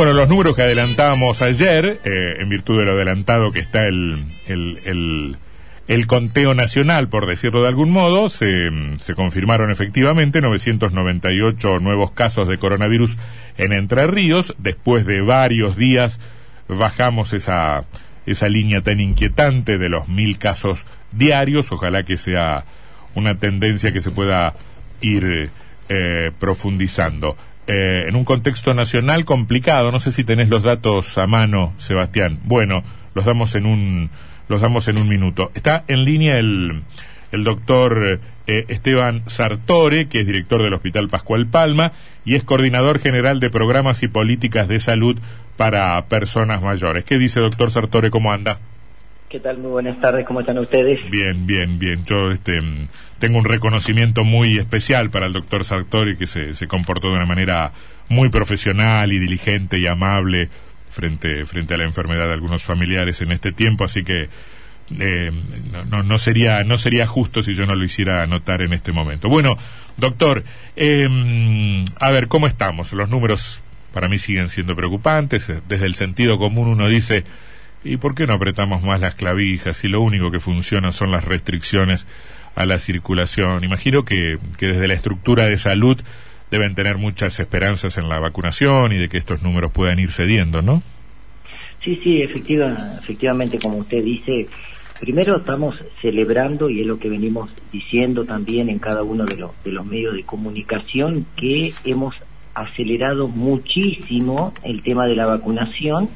Bueno, los números que adelantábamos ayer, eh, en virtud de lo adelantado que está el, el, conteo nacional, por decirlo de algún modo, se, se confirmaron efectivamente 998 nuevos casos de coronavirus en Entre Ríos. Después de varios días bajamos esa, esa línea tan inquietante de los mil casos diarios. Ojalá que sea una tendencia que se pueda ir eh, profundizando. Eh, en un contexto nacional complicado, no sé si tenés los datos a mano, Sebastián. Bueno, los damos en un, los damos en un minuto. Está en línea el, el doctor eh, Esteban Sartore, que es director del Hospital Pascual Palma y es coordinador general de programas y políticas de salud para personas mayores. ¿Qué dice doctor Sartore? ¿Cómo anda? ¿Qué tal? Muy buenas tardes, ¿cómo están ustedes? Bien, bien, bien. Yo este, tengo un reconocimiento muy especial para el doctor Sartori, que se, se comportó de una manera muy profesional y diligente y amable frente, frente a la enfermedad de algunos familiares en este tiempo, así que eh, no, no, sería, no sería justo si yo no lo hiciera notar en este momento. Bueno, doctor, eh, a ver, ¿cómo estamos? Los números para mí siguen siendo preocupantes. Desde el sentido común uno dice ¿Y por qué no apretamos más las clavijas y lo único que funciona son las restricciones a la circulación? Imagino que, que desde la estructura de salud deben tener muchas esperanzas en la vacunación y de que estos números puedan ir cediendo, ¿no? Sí, sí, efectiva, efectivamente, como usted dice, primero estamos celebrando, y es lo que venimos diciendo también en cada uno de los, de los medios de comunicación, que hemos acelerado muchísimo el tema de la vacunación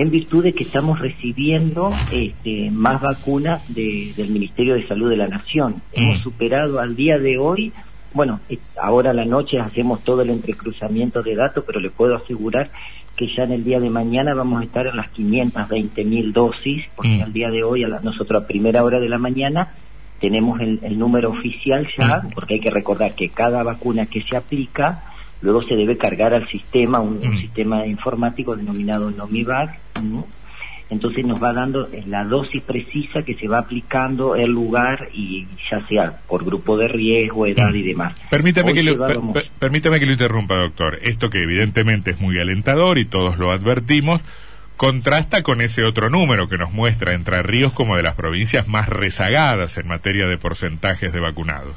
en virtud de que estamos recibiendo este, más vacunas del Ministerio de Salud de la Nación. Mm. Hemos superado al día de hoy, bueno, ahora a la noche hacemos todo el entrecruzamiento de datos, pero le puedo asegurar que ya en el día de mañana vamos a estar en las 520 mil dosis, porque mm. al día de hoy, a nosotros a primera hora de la mañana, tenemos el, el número oficial ya, mm. porque hay que recordar que cada vacuna que se aplica luego se debe cargar al sistema, un, mm. sistema informático denominado Nomivac, entonces nos va dando la dosis precisa que se va aplicando, el lugar y ya sea por grupo de riesgo, edad mm. y demás. Permítame que, lo, permítame que lo interrumpa, doctor. Esto que evidentemente es muy alentador y todos lo advertimos, contrasta con ese otro número que nos muestra Entre Ríos como de las provincias más rezagadas en materia de porcentajes de vacunados.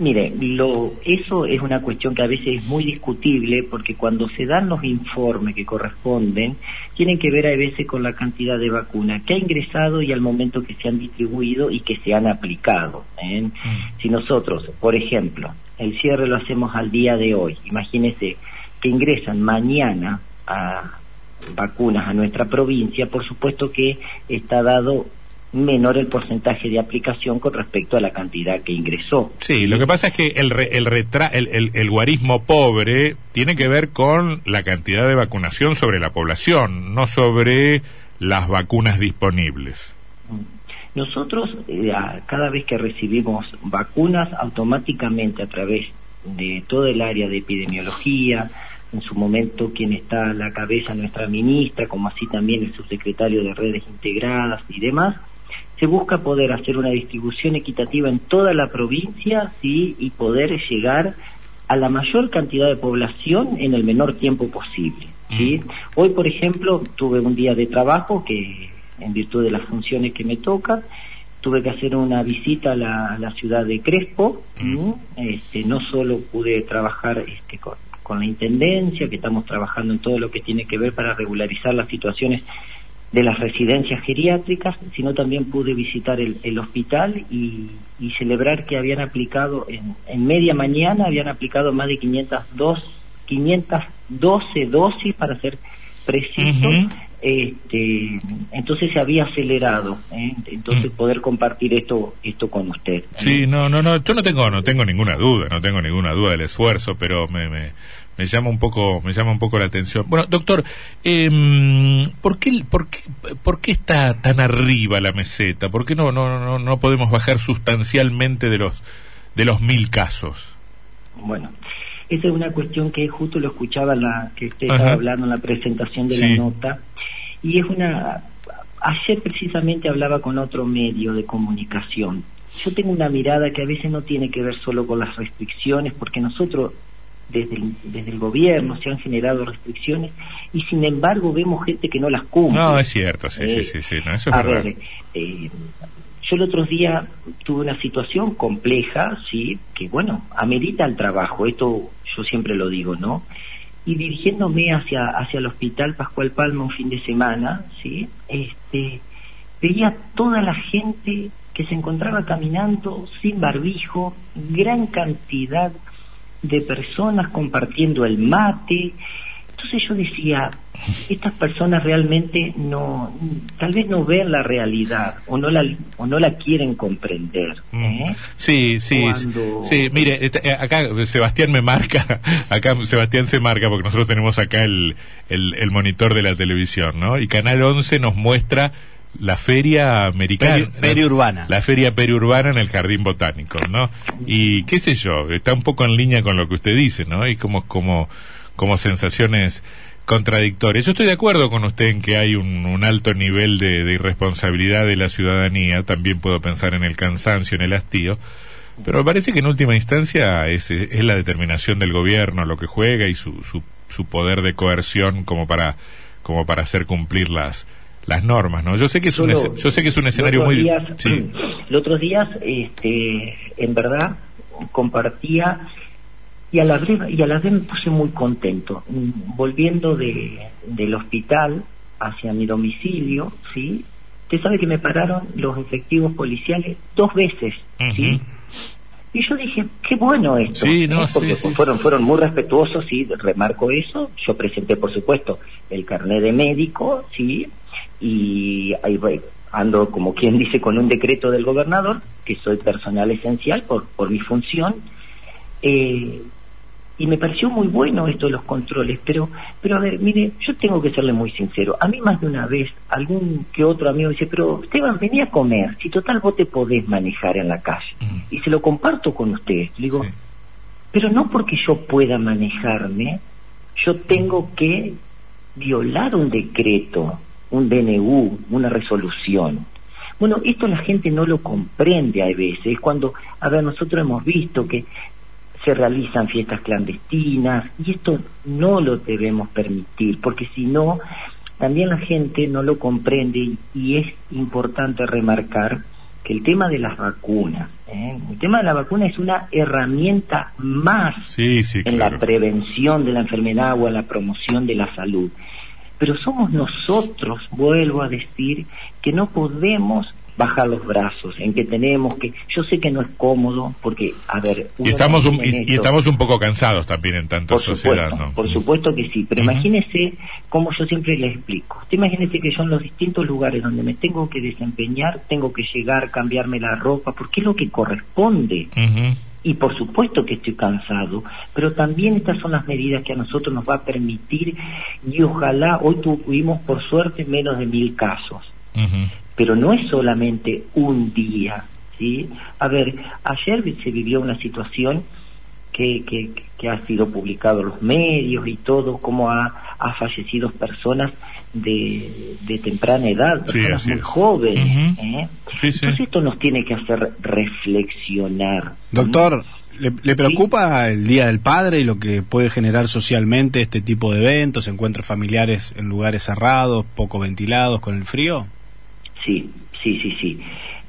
Mire, lo, eso es una cuestión que a veces es muy discutible porque cuando se dan los informes que corresponden, tienen que ver a veces con la cantidad de vacuna que ha ingresado y al momento que se han distribuido y que se han aplicado. ¿eh? Mm. Si nosotros, por ejemplo, el cierre lo hacemos al día de hoy, imagínese que ingresan mañana a vacunas a nuestra provincia, por supuesto que está dado menor el porcentaje de aplicación con respecto a la cantidad que ingresó. Sí, lo que pasa es que el, el, retra el, el, el, guarismo pobre tiene que ver con la cantidad de vacunación sobre la población, no sobre las vacunas disponibles. Nosotros, eh, cada vez que recibimos vacunas, automáticamente a través de todo el área de epidemiología, en su momento quien está a la cabeza nuestra ministra, como así también el subsecretario de redes integradas y demás, se busca poder hacer una distribución equitativa en toda la provincia ¿sí? y poder llegar a la mayor cantidad de población en el menor tiempo posible. ¿sí? Mm. Hoy, por ejemplo, tuve un día de trabajo que, en virtud de las funciones que me toca, tuve que hacer una visita a la, ciudad de Crespo. Mm. Este, no solo pude trabajar este, con, con la Intendencia, que estamos trabajando en todo lo que tiene que ver para regularizar las situaciones de las residencias geriátricas, sino también pude visitar el, el hospital y, y, celebrar que habían aplicado, en, en, media mañana habían aplicado más de 502, 512 dosis para ser preciso. este, entonces se había acelerado, ¿eh? entonces mm. poder compartir esto esto con usted. Sí, no, no, no, yo no tengo no tengo ninguna duda, no tengo ninguna duda del esfuerzo, pero me, me me llama un poco me llama un poco la atención. Bueno doctor eh, ¿por, qué, por, qué, por qué está tan arriba la meseta por qué no no no no podemos bajar sustancialmente de los de los mil casos bueno esa es una cuestión que justo lo escuchaba la que usted estaba hablando en la presentación de la nota y es una ayer precisamente hablaba con otro medio de comunicación. Yo tengo una mirada que a veces no tiene que ver solo con las restricciones porque nosotros desde el, desde el gobierno, se han generado restricciones y sin embargo vemos gente que no las cumple. No, es cierto, sí, sí, sí, sí, no, eso es a verdad. ver, eh, yo el otro día tuve una situación compleja, sí, que bueno, amerita el trabajo, esto yo siempre lo digo, ¿no? Y dirigiéndome hacia, hacia el hospital Pascual Palma un fin de semana, sí, este, veía toda la gente que se encontraba caminando sin barbijo, gran cantidad de personas compartiendo el mate. Entonces yo decía, estas personas realmente no, tal vez no ven la realidad o no la, o no la quieren comprender. ¿eh? Sí, sí, Cuando- sí, mire, este, eh, acá Sebastián me marca, acá Sebastián se marca porque nosotros tenemos acá el, el, el monitor de la televisión, ¿no? Y Canal 11 nos muestra la feria americana. Peri- periurbana. La feria periurbana en el Jardín Botánico, ¿no? Y qué sé yo, está un poco en línea con lo que usted dice, ¿no? Y como, como, como sensaciones contradictorias. Yo estoy de acuerdo con usted en que hay un, un alto nivel de, de irresponsabilidad de la ciudadanía, también puedo pensar en el cansancio, en el hastío, pero me parece que en última instancia es, es la determinación del gobierno lo que juega y su, su, su poder de coerción como para, como para hacer cumplir las, las normas, ¿no? Yo sé que es un, Solo- yo sé que es un escenario muy... días, sí. Los otros días, este, en verdad, compartía y a la vez, y a la vez me puse muy contento. Volviendo de, del hospital hacia mi domicilio, ¿sí? Usted sabe que me pararon los efectivos policiales dos veces, ¿sí? Y yo dije, qué bueno esto, Sí, ¿eh? no, sí, porque sí. fueron fueron muy respetuosos, sí, remarco eso. Yo presenté, por supuesto, el carnet de médico, sí, y ahí voy, ando como quien dice con un decreto del gobernador, que soy personal esencial por, por mi función. Eh, y me pareció muy bueno esto de los controles, pero, pero a ver, mire, yo tengo que serle muy sincero. A mí más de una vez, algún que otro amigo dice, pero Esteban, vení a comer, si total vos te podés manejar en la calle. Mm. Y se lo comparto con ustedes. Le digo, Sí. pero no porque yo pueda manejarme, yo tengo que violar un decreto, un DNU, una resolución. Bueno, esto la gente no lo comprende a veces. Es cuando, a ver, nosotros hemos visto que se realizan fiestas clandestinas y esto no lo debemos permitir, porque si no, también la gente no lo comprende y, y es importante remarcar que el tema de las vacunas, ¿eh? el tema de la vacuna es una herramienta más Sí, sí, en claro. la prevención de la enfermedad o en la promoción de la salud. Pero somos nosotros, vuelvo a decir, que no podemos bajar los brazos, en que tenemos que, yo sé que no es cómodo, porque, a ver, Y estamos, un, y, estamos un poco cansados también en tanta por sociedad, supuesto, ¿no? por supuesto que sí, pero imagínese como yo siempre les explico. Usted imagínese que yo en los distintos lugares donde me tengo que desempeñar, tengo que llegar, cambiarme la ropa, porque es lo que corresponde. Ujú. Y por supuesto que estoy cansado, pero también estas son las medidas que a nosotros nos va a permitir y ojalá hoy tuvimos por suerte menos de mil casos pero no es solamente un día, ¿sí? A ver, ayer se vivió una situación que, que, que ha sido publicado en los medios y todo, como ha, ha fallecido personas de, de temprana edad, personas muy es. jóvenes. ¿eh? Sí, sí. Entonces esto nos tiene que hacer reflexionar. Doctor, ¿le, le preocupa el Día del Padre y lo que puede generar socialmente este tipo de eventos, encuentros familiares en lugares cerrados, poco ventilados, con el frío? Sí, sí, sí, sí.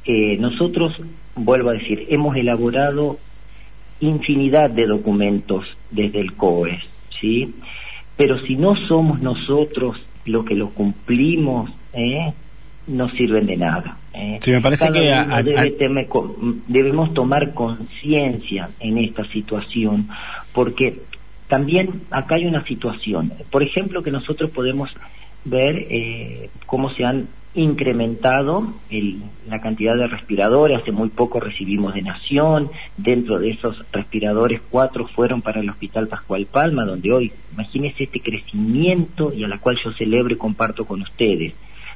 Eh, nosotros, vuelvo a decir, hemos elaborado infinidad de documentos desde el COE, ¿sí? Pero si no somos nosotros los que lo cumplimos, ¿eh? no sirven de nada. ¿eh? Sí, me parece Cada que a- uno a- debe a- teme- co- debemos tomar conciencia en esta situación, porque también acá hay una situación. Por ejemplo, que nosotros podemos ver eh, cómo se han incrementado el- la cantidad de respiradores. Hace muy poco recibimos de Nación. Dentro de esos respiradores, cuatro fueron para el Hospital Pascual Palma, donde hoy, imagínense este crecimiento y a la cual yo celebro y comparto con ustedes.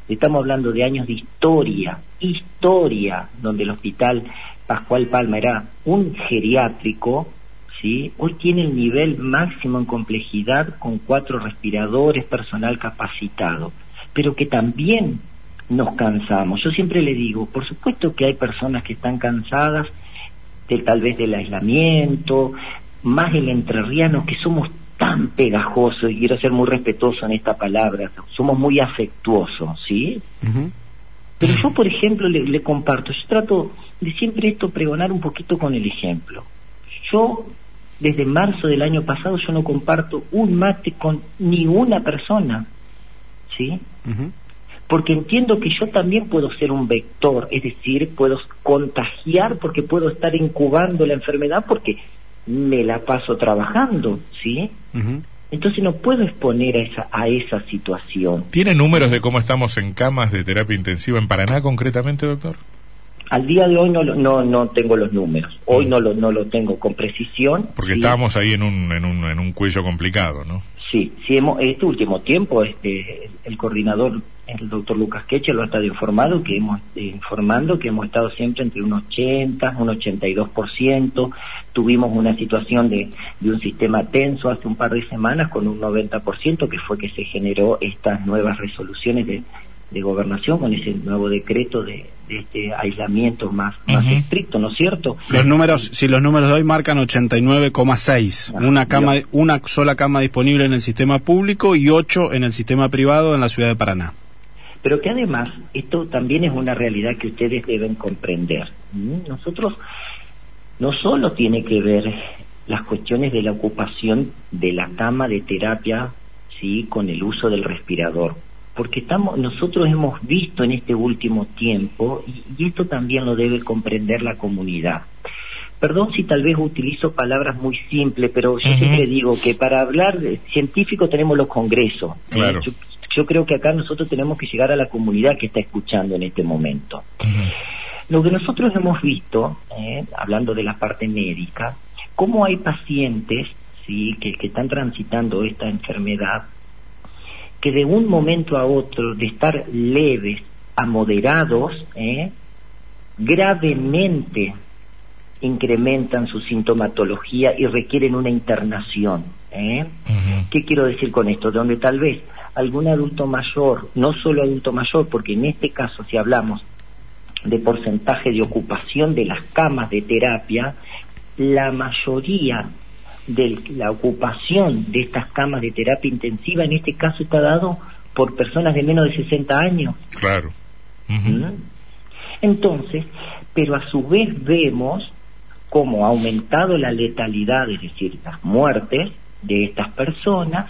Estamos hablando de años de historia, historia, donde el Hospital Pascual Palma era un geriátrico, ¿sí? Hoy tiene el nivel máximo en complejidad con cuatro respiradores, personal capacitado, pero que también nos cansamos. Yo siempre le digo, por supuesto que hay personas que están cansadas de, tal vez del aislamiento, más el entrerriano que somos tan pegajosos, y quiero ser muy respetuoso en esta palabra, somos muy afectuosos, ¿sí? Pero yo, por ejemplo, le, le, comparto, yo trato de siempre esto pregonar un poquito con el ejemplo. Yo, desde marzo del año pasado, yo no comparto un mate con ni una persona, ¿sí? Porque entiendo que yo también puedo ser un vector, es decir, puedo contagiar porque puedo estar incubando la enfermedad porque me la paso trabajando, ¿sí? Entonces no puedo exponer a esa, a esa situación. ¿Tiene números de cómo estamos en camas de terapia intensiva en Paraná concretamente, doctor? Al día de hoy no, no, no tengo los números. Hoy mm. no lo, no lo tengo con precisión. Porque estábamos ahí en un, en, un, en un cuello complicado, ¿no? Sí, sí hemos, este último tiempo este, el coordinador, el doctor Lucas Queche, lo ha estado informado, que hemos, eh, informando que hemos estado siempre entre un 80, un 82%. Tuvimos una situación de, de un sistema tenso hace un par de semanas con un 90%, que fue que se generó estas nuevas resoluciones de, de gobernación con ese nuevo decreto de, este aislamiento más, más estricto, ¿no es cierto? Los números, si los números de hoy marcan 89,6, ah, una cama, una sola cama disponible en el sistema público y ocho en el sistema privado en la ciudad de Paraná. Pero que además esto también es una realidad que ustedes deben comprender. Nosotros no solo tiene que ver las cuestiones de la ocupación de la cama de terapia, sí, con el uso del respirador porque estamos, nosotros hemos visto en este último tiempo, y, esto también lo debe comprender la comunidad. Perdón si tal vez utilizo palabras muy simples, pero yo siempre digo que para hablar de científico tenemos los congresos. Claro. Yo, creo que acá nosotros tenemos que llegar a la comunidad que está escuchando en este momento. Lo que nosotros hemos visto, eh, hablando de la parte médica, cómo hay pacientes sí que, que están transitando esta enfermedad que de un momento a otro, de estar leves a moderados, ¿eh? gravemente incrementan su sintomatología y requieren una internación. ¿eh? ¿Qué quiero decir con esto? Donde tal vez algún adulto mayor, no solo adulto mayor, porque en este caso si hablamos de porcentaje de ocupación de las camas de terapia, la mayoría de la ocupación de estas camas de terapia intensiva en este caso está dado por personas de menos de 60 años. Claro. ¿Mm? Entonces, pero a su vez vemos cómo ha aumentado la letalidad, es decir, las muertes de estas personas,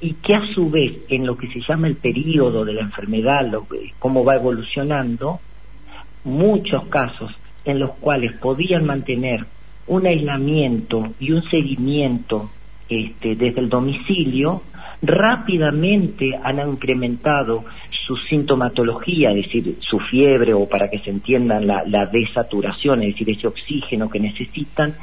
y que a su vez, en lo que se llama el periodo de la enfermedad, lo, cómo va evolucionando, muchos casos en los cuales podían mantener un aislamiento y un seguimiento este, desde el domicilio, rápidamente han incrementado su sintomatología, es decir, su fiebre o para que se entiendan la, desaturación, es decir, ese oxígeno que necesitan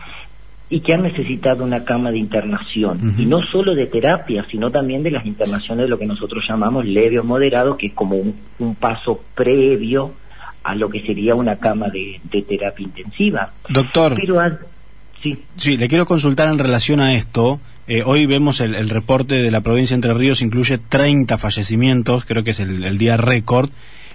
y que han necesitado una cama de internación. Y no solo de terapia, sino también de las internaciones de lo que nosotros llamamos leve o moderado, que es como un, paso previo a lo que sería una cama de, terapia intensiva. Doctor. Sí. le quiero consultar en relación a esto. Eh, hoy vemos el, reporte de la provincia de Entre Ríos, incluye 30 fallecimientos, creo que es el, día récord,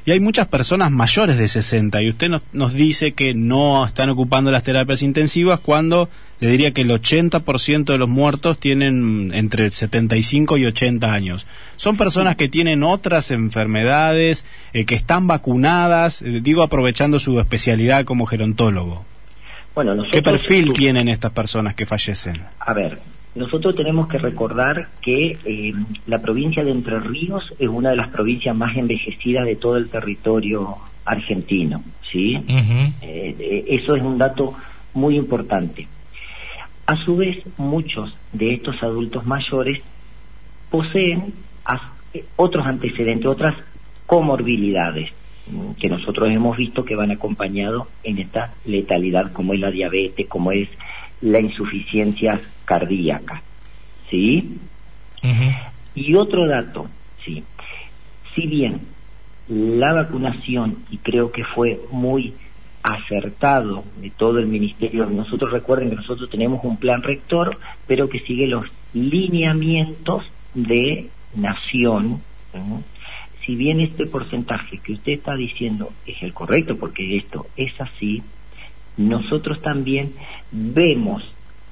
y hay muchas personas mayores de 60, y usted nos, dice que no están ocupando las terapias intensivas cuando le diría que el 80% de los muertos tienen entre 75 y 80 años. Son personas que tienen otras enfermedades, eh, que están vacunadas, eh, digo aprovechando su especialidad como gerontólogo. Bueno, ¿Qué perfil tienen estas personas que fallecen? A ver, nosotros tenemos que recordar que eh, la provincia de Entre Ríos es una de las provincias más envejecidas de todo el territorio argentino, ¿sí? Eh, eso es un dato muy importante. A su vez, muchos de estos adultos mayores poseen otros antecedentes, otras comorbilidades que nosotros hemos visto que van acompañados en esta letalidad, como es la diabetes, como es la insuficiencia cardíaca. ¿Sí? Y otro dato, ¿sí? Si bien la vacunación, y creo que fue muy acertado de todo el ministerio, nosotros recuerden que nosotros tenemos un plan rector, pero que sigue los lineamientos de nación, si bien este porcentaje que usted está diciendo es el correcto, porque esto es así, nosotros también vemos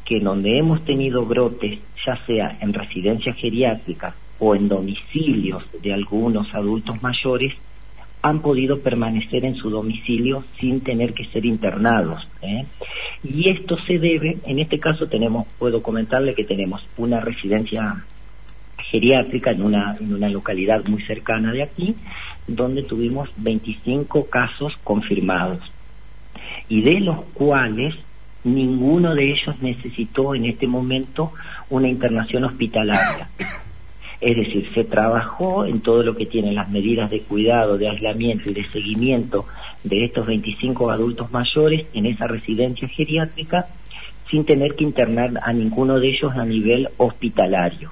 que donde hemos tenido brotes, ya sea en residencias geriátricas o en domicilios de algunos adultos mayores, han podido permanecer en su domicilio sin tener que ser internados. ¿eh? Y esto se debe, en este caso tenemos, puedo comentarle que tenemos una residencia geriátrica en una, en una localidad muy cercana de aquí, donde tuvimos 25 casos confirmados y de los cuales ninguno de ellos necesitó en este momento una internación hospitalaria. Es decir, se trabajó en todo lo que tiene las medidas de cuidado, de aislamiento y de seguimiento de estos 25 adultos mayores en esa residencia geriátrica sin tener que internar a ninguno de ellos a nivel hospitalario.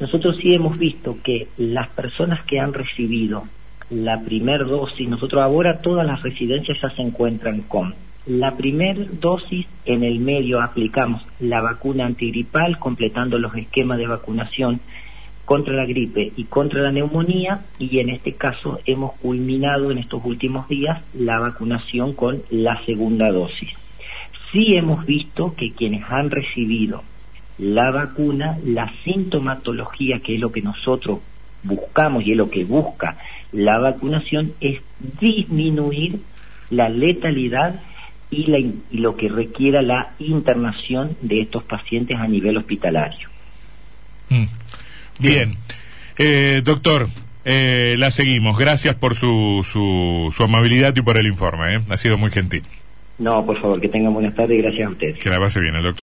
Nosotros sí hemos visto que las personas que han recibido la primer dosis, nosotros ahora todas las residencias ya se encuentran con la primera dosis en el medio aplicamos la vacuna antigripal completando los esquemas de vacunación contra la gripe y contra la neumonía y en este caso hemos culminado en estos últimos días la vacunación con la segunda dosis. Sí hemos visto que quienes han recibido la vacuna, la sintomatología, que es lo que nosotros buscamos y es lo que busca la vacunación, es disminuir la letalidad y, la, lo que requiera la internación de estos pacientes a nivel hospitalario. Mm. Bien, eh, doctor, eh, la seguimos. Gracias por su, su, su, amabilidad y por el informe. ¿eh? Ha sido muy gentil. No, por favor, que tengan buenas tardes y gracias a ustedes. Que la pase bien, el doctor.